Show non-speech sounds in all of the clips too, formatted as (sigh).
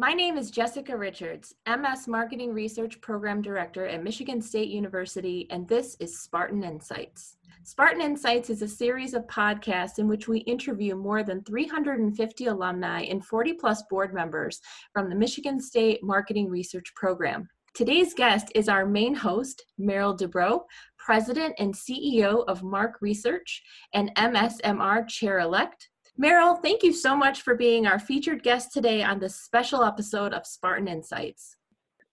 My name is Jessica Richards, MS Marketing Research Program Director at Michigan State University, and this is Spartan Insights. Spartan Insights is a series of podcasts in which we interview more than 350 alumni and 40 plus board members from the Michigan State Marketing Research Program. Today's guest is our main host, Merrill Dubrow, President and CEO of MARC Research and MSMR Chair elect. Merrill, thank you so much for being our featured guest today on this special episode of Spartan Insights.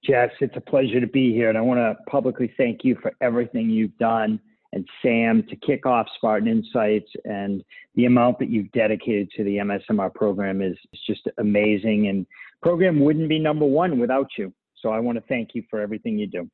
Jess, it's a pleasure to be here, and I want to publicly thank you for everything you've done and Sam to kick off Spartan Insights and the amount that you've dedicated to the MSMR program is, is just amazing. And program wouldn't be number one without you. So I want to thank you for everything you do.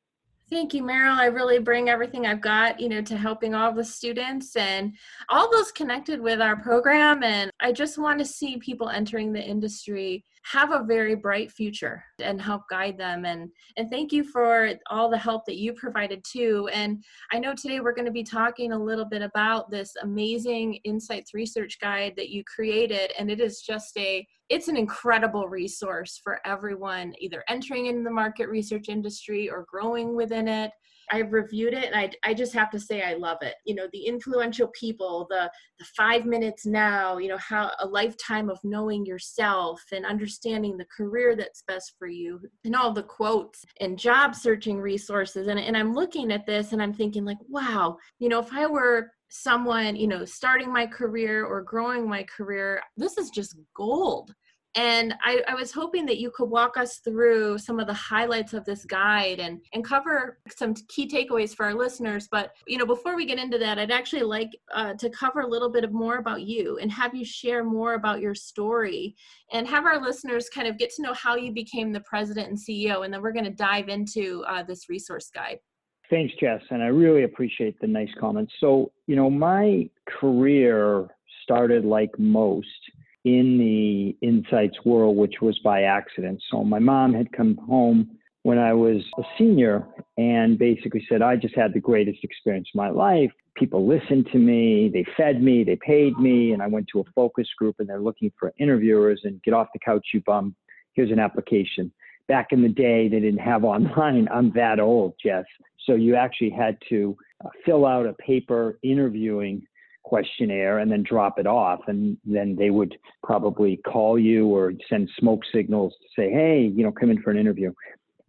Thank you, Merrill. I really bring everything I've got, you know, to helping all the students and all those connected with our program. And I just want to see people entering the industry have a very bright future and help guide them. And and thank you for all the help that you provided too. And I know today we're going to be talking a little bit about this amazing insights research guide that you created. And it is just a it's an incredible resource for everyone either entering in the market research industry or growing within it I've reviewed it and I, I just have to say I love it. You know, the influential people, the the five minutes now, you know, how a lifetime of knowing yourself and understanding the career that's best for you and all the quotes and job searching resources. And, and I'm looking at this and I'm thinking like, wow, you know, if I were someone, you know, starting my career or growing my career, this is just gold. And I, I, was hoping that you could walk us through some of the highlights of this guide and, and cover some key takeaways for our listeners. But you know, before we get into that, I'd actually like uh, to cover a little bit more about you and have you share more about your story and have our listeners kind of get to know how you became the president and CEO. And then we're going to dive into uh, this resource guide. Thanks, Jess, and I really appreciate the nice comments. So, you know, my career started like most in the insights world, which was by accident. So my mom had come home when I was a senior and basically said, I just had the greatest experience of my life. People listened to me, they fed me, they paid me, and I went to a focus group and they're looking for interviewers and get off the couch, you bum. Here's an application. Back in the day, they didn't have (laughs) online. I'm that old, Jess. So you actually had to uh, fill out a paper interviewing questionnaire and then drop it off. And then they would probably call you or send smoke signals to say, hey, you know, come in for an interview.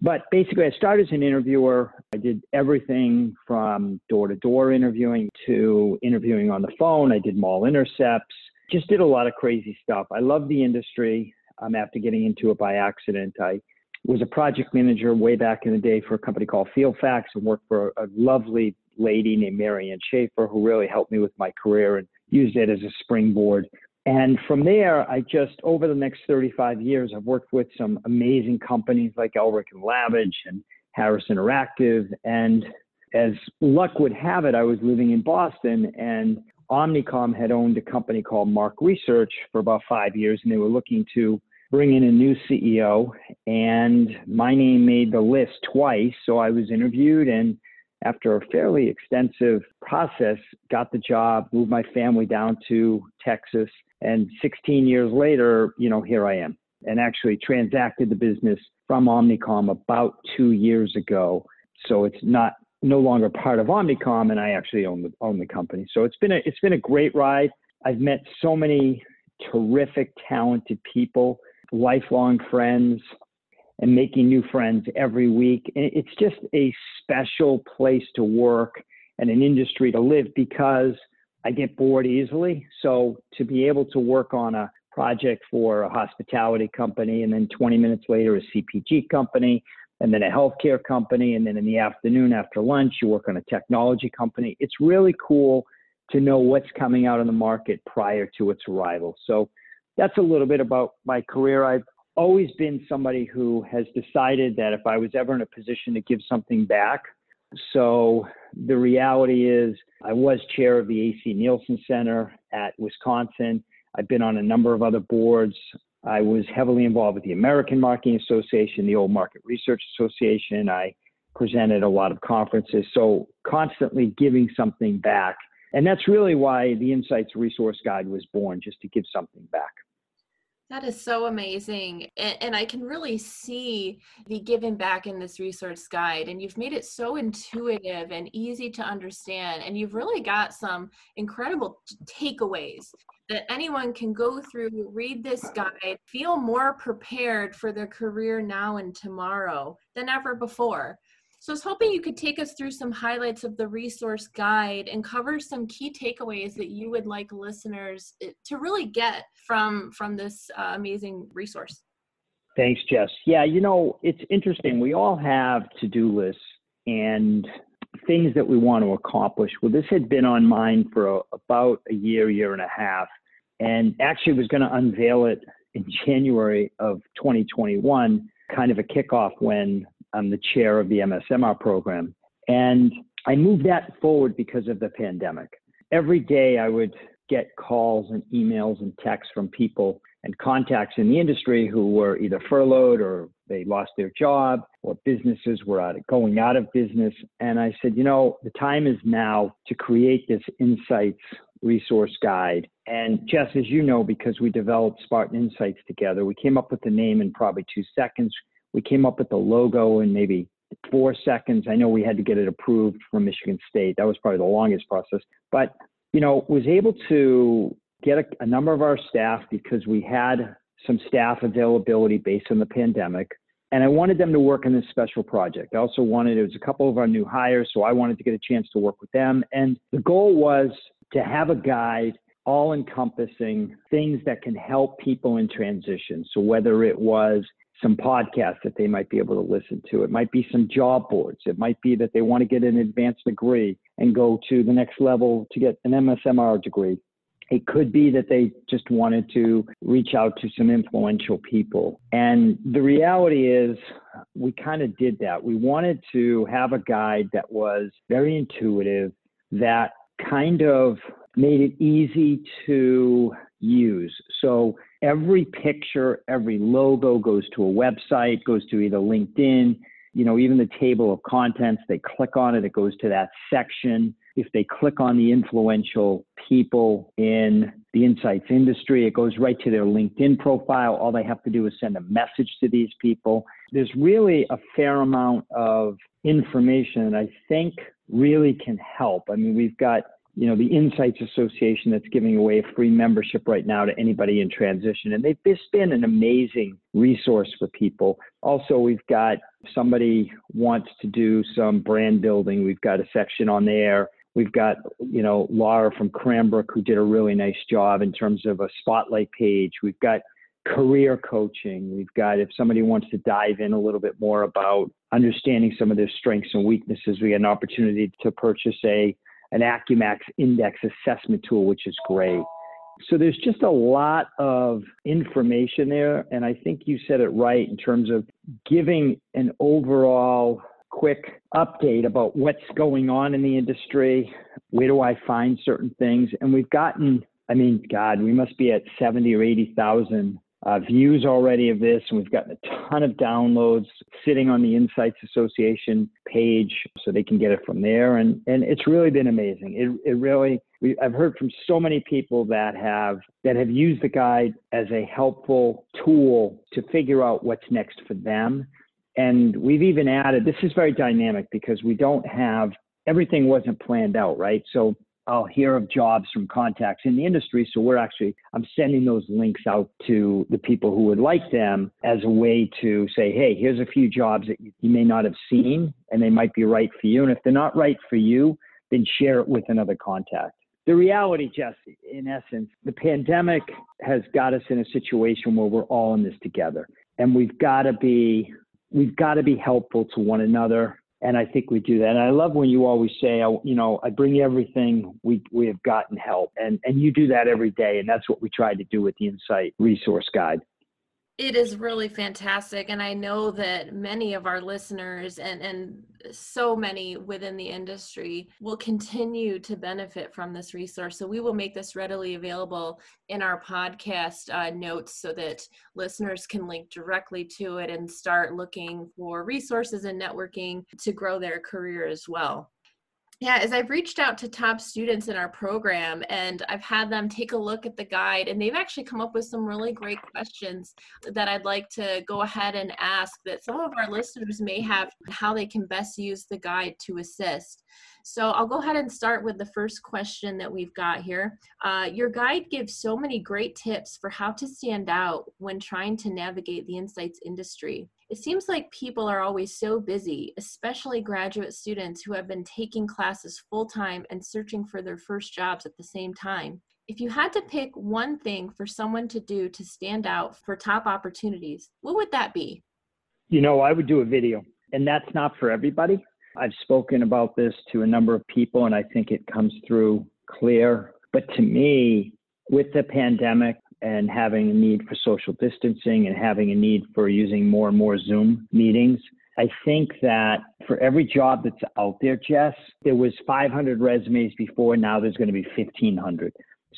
But basically, I started as an interviewer. I did everything from door to door interviewing to interviewing on the phone. I did mall intercepts, just did a lot of crazy stuff. I love the industry. Um, after getting into it by accident, I was a project manager way back in the day for a company called Fieldfax and worked for a lovely lady named Marianne Schaefer who really helped me with my career and used it as a springboard. And from there, I just, over the next 35 years, I've worked with some amazing companies like Elrick and Lavidge and Harris Interactive. And as luck would have it, I was living in Boston and Omnicom had owned a company called MARC Research for about five years, and they were looking to bring in a new CEO. And my name made the list twice. So I was interviewed and after a fairly extensive process, got the job, moved my family down to Texas, and 16 years later, you know, here I am, and actually transacted the business from Omnicom about two years ago. So it's not no longer part of Omnicom, and I actually own the own the company. So it's been a it's been a great ride. I've met so many terrific, talented people, lifelong friends, and making new friends every week. And it's just a special place to work and an industry to live because I get bored easily. So to be able to work on a project for a hospitality company and then 20 minutes later a CPG company and then a healthcare company and then in the afternoon after lunch you work on a technology company. It's really cool to know what's coming out in the market prior to its arrival. So that's a little bit about my career. I've always been somebody who has decided that if I was ever in a position to give something back, so the reality is, I was chair of the AC Nielsen Center at Wisconsin. I've been on a number of other boards. I was heavily involved with the American Marketing Association, the Old Market Research Association. I presented a lot of conferences. So constantly giving something back. And that's really why the Insights Resource Guide was born, just to give something back. That is so amazing. And, and, I can really see the giving back in this resource guide. And you've made it so intuitive and easy to understand. And you've really got some incredible takeaways that anyone can go through, read this guide, feel more prepared for their career now and tomorrow than ever before. So I was hoping you could take us through some highlights of the resource guide and cover some key takeaways that you would like listeners eh, to really get from from this uh, amazing resource. Thanks, Jess. Yeah, you know, it's interesting. We all have to-do lists and things that we want to accomplish. Well, this had been on mine for a, about a year, year and a half, and actually was going to unveil it in January of 2021, kind of a kickoff when I'm the chair of the MSMR program. And I moved that forward because of the pandemic. Every day I would get calls and emails and texts from people and contacts in the industry who were either furloughed or they lost their job or businesses were out of, going out of business. And I said, you know, the time is now to create this insights resource guide. And Jess, as you know, because we developed Spartan Insights together, we came up with the name in probably two seconds. We came up with the logo in maybe four seconds. I know we had to get it approved from Michigan State. That was probably the longest process. But, you know, was able to get a, a number of our staff because we had some staff availability based on the pandemic. And I wanted them to work on this special project. I also wanted, it was a couple of our new hires, so I wanted to get a chance to work with them. And the goal was to have a guide all encompassing things that can help people in transition. So whether it was some podcasts that they might be able to listen to. It might be some job boards. It might be that they want to get an advanced degree and go to the next level to get an MSMR degree. It could be that they just wanted to reach out to some influential people. And the reality is, we kind of did that. We wanted to have a guide that was very intuitive, that kind of made it easy to use. So every picture, every logo goes to a website, goes to either LinkedIn, you know, even the table of contents, they click on it, it goes to that section. If they click on the influential people in the insights industry, it goes right to their LinkedIn profile. All they have to do is send a message to these people. There's really a fair amount of information that I think really can help. I mean, we've got you know, the Insights Association that's giving away a free membership right now to anybody in transition. And they've just been an amazing resource for people. Also, we've got somebody wants to do some brand building. We've got a section on there. We've got, you know, Laura from Cranbrook who did a really nice job in terms of a spotlight page. We've got career coaching. We've got, if somebody wants to dive in a little bit more about understanding some of their strengths and weaknesses, we get an opportunity to purchase a an Acumax index assessment tool, which is great. So there's just a lot of information there. And I think you said it right in terms of giving an overall quick update about what's going on in the industry. Where do I find certain things? And we've gotten, I mean, God, we must be at 70 or 80,000 uh, views already of this, and we've gotten a ton of downloads sitting on the Insights Association page, so they can get it from there. And and it's really been amazing. It it really we, I've heard from so many people that have that have used the guide as a helpful tool to figure out what's next for them. And we've even added this is very dynamic because we don't have everything wasn't planned out, right? So I'll hear of jobs from contacts in the industry. So we're actually, I'm sending those links out to the people who would like them as a way to say, hey, here's a few jobs that you may not have seen and they might be right for you. And if they're not right for you, then share it with another contact. The reality, Jesse, in essence, the pandemic has got us in a situation where we're all in this together. And we've got to be, we've got to be helpful to one another and I think we do that. And I love when you always say, oh, you know, I bring everything we we have gotten help, and and you do that every day, and that's what we try to do with the Insight Resource Guide. It is really fantastic. And I know that many of our listeners and, and so many within the industry will continue to benefit from this resource. So we will make this readily available in our podcast uh, notes so that listeners can link directly to it and start looking for resources and networking to grow their career as well. Yeah, as I've reached out to top students in our program and I've had them take a look at the guide, and they've actually come up with some really great questions that I'd like to go ahead and ask that some of our listeners may have how they can best use the guide to assist. So I'll go ahead and start with the first question that we've got here. Uh, your guide gives so many great tips for how to stand out when trying to navigate the insights industry. It seems like people are always so busy, especially graduate students who have been taking classes full time and searching for their first jobs at the same time. If you had to pick one thing for someone to do to stand out for top opportunities, what would that be? You know, I would do a video, and that's not for everybody. I've spoken about this to a number of people, and I think it comes through clear. But to me, with the pandemic, and having a need for social distancing and having a need for using more and more Zoom meetings. I think that for every job that's out there, Jess, there was 500 resumes before. Now there's going to be 1,500.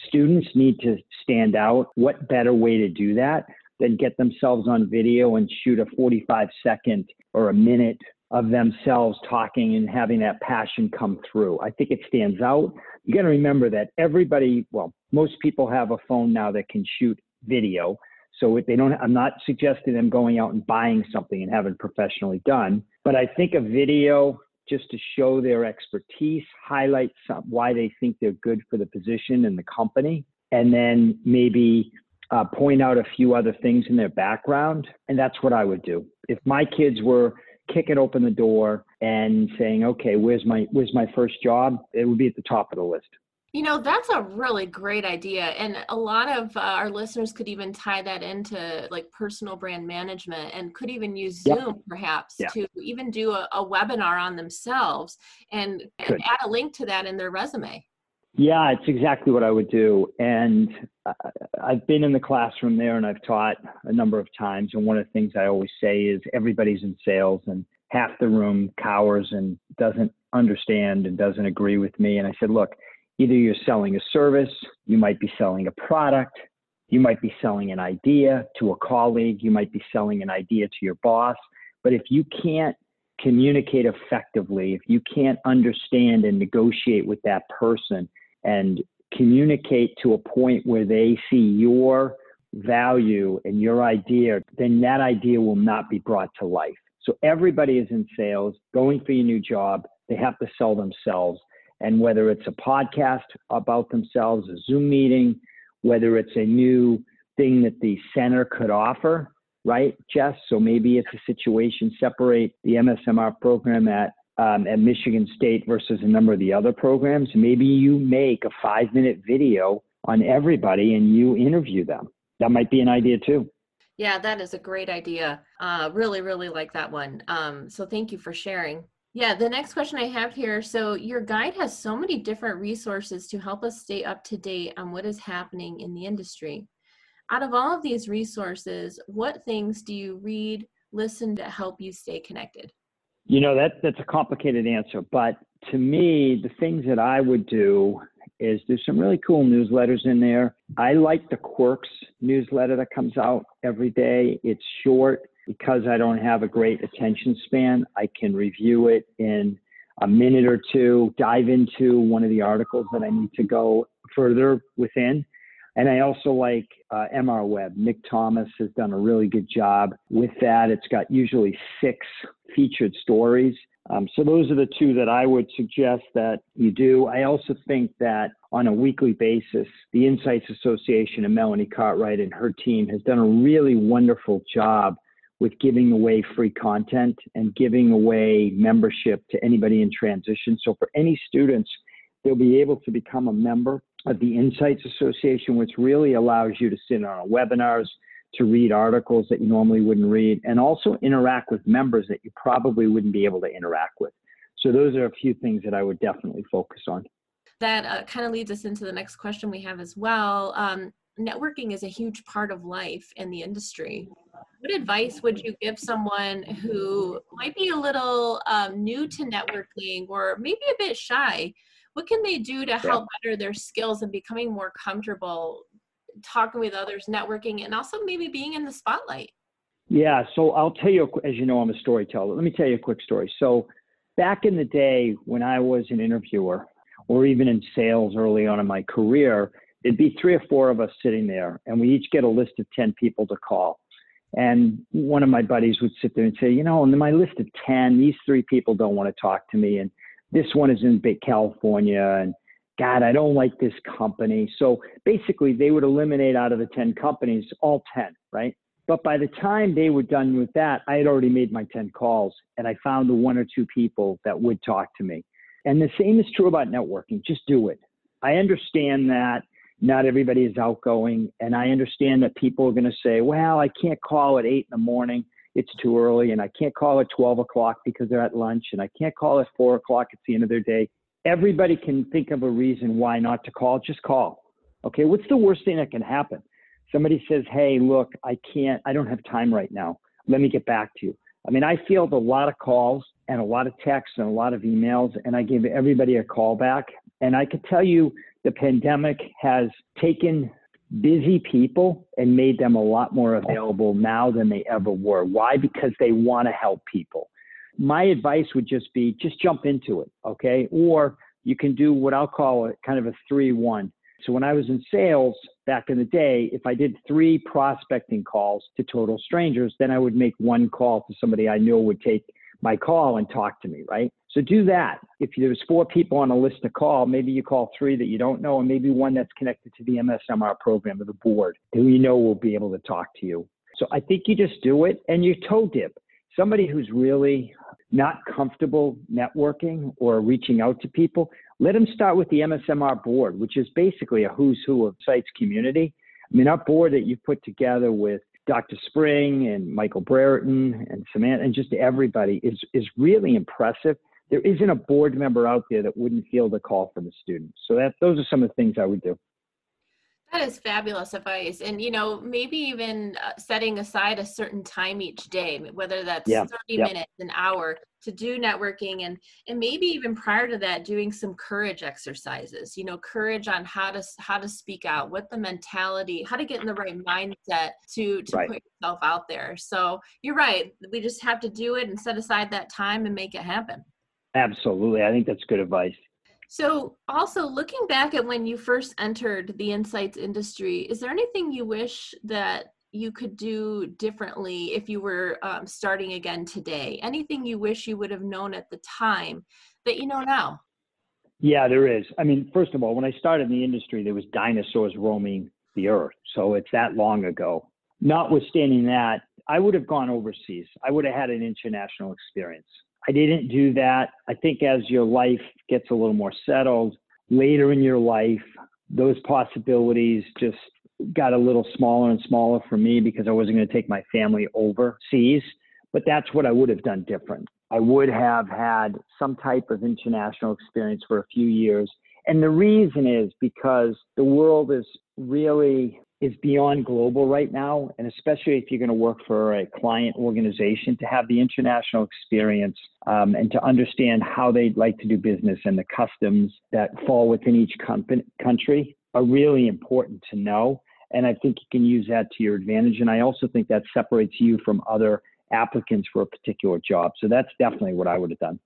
Students need to stand out. What better way to do that than get themselves on video and shoot a 45 second or a minute of themselves talking and having that passion come through. I think it stands out. You got to remember that everybody, well, most people have a phone now that can shoot video. So they don't, I'm not suggesting them going out and buying something and having professionally done, but I think a video just to show their expertise, highlight some, why they think they're good for the position and the company, and then maybe uh, point out a few other things in their background. And that's what I would do. If my kids were kicking open the door and saying, okay, where's my where's my first job? It would be at the top of the list. You know, that's a really great idea. And a lot of uh, our listeners could even tie that into like personal brand management and could even use Zoom yep. perhaps yeah. to even do a, a, webinar on themselves and, and add a link to that in their resume. Yeah, it's exactly what I would do. And uh, I've been in the classroom there and I've taught a number of times. And one of the things I always say is everybody's in sales and half the room cowers and doesn't understand and doesn't agree with me. And I said, look, either you're selling a service, you might be selling a product, you might be selling an idea to a colleague, you might be selling an idea to your boss. But if you can't communicate effectively, if you can't understand and negotiate with that person, and communicate to a point where they see your value and your idea, then that idea will not be brought to life. So everybody is in sales, going for your new job. They have to sell themselves. And whether it's a podcast about themselves, a Zoom meeting, whether it's a new thing that the center could offer, right, Jess? So maybe it's a situation, separate the MSMR program at um, at Michigan State versus a number of the other programs, maybe you make a five minute video on everybody and you interview them. That might be an idea too. Yeah, that is a great idea. Uh, really, really like that one. Um, so thank you for sharing. Yeah, the next question I have here. So, your guide has so many different resources to help us stay up to date on what is happening in the industry. Out of all of these resources, what things do you read, listen to help you stay connected? You know, that that's a complicated answer, but to me, the things that I would do is there's some really cool newsletters in there. I like the Quirks newsletter that comes out every day. It's short because I don't have a great attention span. I can review it in a minute or two, dive into one of the articles that I need to go further within. And I also like uh, MR Web. Nick Thomas has done a really good job with that. It's got usually six featured stories. Um, so those are the two that I would suggest that you do. I also think that on a weekly basis, the Insights Association and Melanie Courtright and her team has done a really wonderful job with giving away free content and giving away membership to anybody in transition. So for any students, they'll be able to become a member of the Insights Association, which really allows you to sit in on webinars, to read articles that you normally wouldn't read, and also interact with members that you probably wouldn't be able to interact with. So those are a few things that I would definitely focus on. That uh, kind of leads us into the next question we have as well. Um, networking is a huge part of life in the industry. What advice would you give someone who might be a little um, new to networking or maybe a bit shy? what can they do to help better their skills and becoming more comfortable talking with others, networking, and also maybe being in the spotlight? Yeah, so I'll tell you, as you know, I'm a storyteller. Let me tell you a quick story. So back in the day when I was an interviewer or even in sales early on in my career, it'd be three or four of us sitting there and we each get a list of 10 people to call. And one of my buddies would sit there and say, you know, in my list of 10, these three people don't want to talk to me. And this one is in Big California. And God, I don't like this company. So basically, they would eliminate out of the 10 companies all 10, right? But by the time they were done with that, I had already made my 10 calls and I found the one or two people that would talk to me. And the same is true about networking. Just do it. I understand that not everybody is outgoing. And I understand that people are going to say, well, I can't call at eight in the morning. It's too early. And I can't call at 12 o'clock because they're at lunch. And I can't call at four o'clock. It's the end of their day. Everybody can think of a reason why not to call. Just call. Okay. What's the worst thing that can happen? Somebody says, hey, look, I can't, I don't have time right now. Let me get back to you. I mean, I field a lot of calls and a lot of texts and a lot of emails, and I give everybody a call back. And I could tell you the pandemic has taken busy people and made them a lot more available now than they ever were. Why? Because they want to help people. My advice would just be just jump into it, okay? Or you can do what I'll call it kind of a 3 1. So when I was in sales back in the day, if I did three prospecting calls to total strangers, then I would make one call to somebody I knew would take my call and talk to me, right? So do that. If there's four people on a list to call, maybe you call three that you don't know, and maybe one that's connected to the MSMR program or the board who you know will be able to talk to you. So I think you just do it and you toe dip. Somebody who's really not comfortable networking or reaching out to people, let them start with the MSMR board, which is basically a who's who of sites community. I mean, our board that you've put together with Dr. Spring and Michael Brereton and Samantha and just everybody is, is really impressive there isn't a board member out there that wouldn't field a call from a student. So that those are some of the things I would do. That is fabulous advice. And, you know, maybe even uh, setting aside a certain time each day, whether that's yeah. 30 yeah. minutes, an hour to do networking and, and maybe even prior to that, doing some courage exercises, you know, courage on how to, how to speak out, what the mentality, how to get in the right mindset to, to right. put yourself out there. So you're right. We just have to do it and set aside that time and make it happen. Absolutely. I think that's good advice. So, also looking back at when you first entered the insights industry, is there anything you wish that you could do differently if you were um, starting again today? Anything you wish you would have known at the time that you know now? Yeah, there is. I mean, first of all, when I started in the industry, there was dinosaurs roaming the earth. So it's that long ago. Notwithstanding that, I would have gone overseas. I would have had an international experience. I didn't do that. I think as your life gets a little more settled later in your life, those possibilities just got a little smaller and smaller for me because I wasn't going to take my family overseas. But that's what I would have done different. I would have had some type of international experience for a few years. And the reason is because the world is really is beyond global right now, and especially if you're going to work for a client organization, to have the international experience um, and to understand how they'd like to do business and the customs that fall within each company, country are really important to know. And I think you can use that to your advantage. And I also think that separates you from other applicants for a particular job. So that's definitely what I would have done.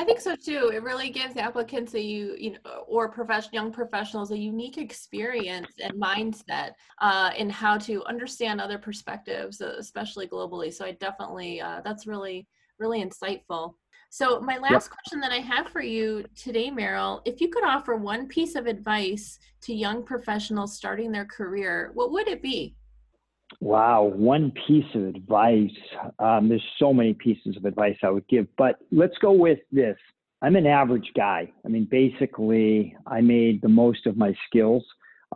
I think so too. It really gives applicants a you you know or profession young professionals a unique experience and mindset uh, in how to understand other perspectives, uh, especially globally. So I definitely uh, that's really really insightful. So my last yep. question that I have for you today, Merrill, if you could offer one piece of advice to young professionals starting their career, what would it be? Wow, one piece of advice. Um, there's so many pieces of advice I would give, but let's go with this. I'm an average guy. I mean, basically, I made the most of my skills.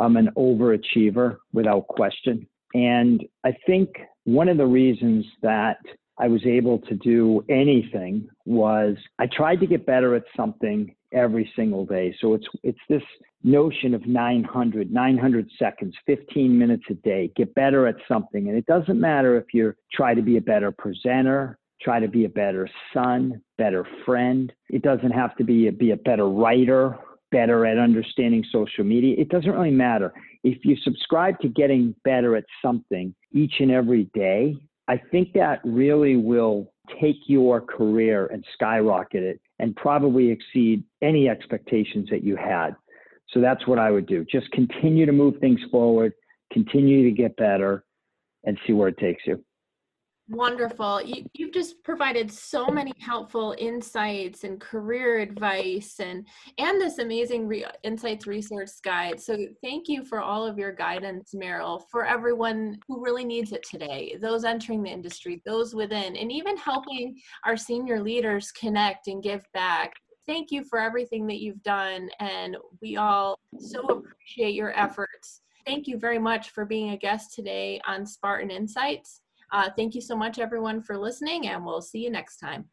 I'm an overachiever without question. And I think one of the reasons that I was able to do anything was I tried to get better at something every single day. So it's it's this notion of 900, 900 seconds, 15 minutes a day. Get better at something, and it doesn't matter if you try to be a better presenter, try to be a better son, better friend. It doesn't have to be a, be a better writer, better at understanding social media. It doesn't really matter. If you subscribe to getting better at something each and every day, I think that really will take your career and skyrocket it and probably exceed any expectations that you had. So that's what I would do. Just continue to move things forward, continue to get better, and see where it takes you. Wonderful. You, you've just provided so many helpful insights and career advice and and this amazing re- insights resource guide. So thank you for all of your guidance, Merrill, for everyone who really needs it today, those entering the industry, those within, and even helping our senior leaders connect and give back. Thank you for everything that you've done and we all so appreciate your efforts. Thank you very much for being a guest today on Spartan Insights. Uh, thank you so much, everyone, for listening, and we'll see you next time.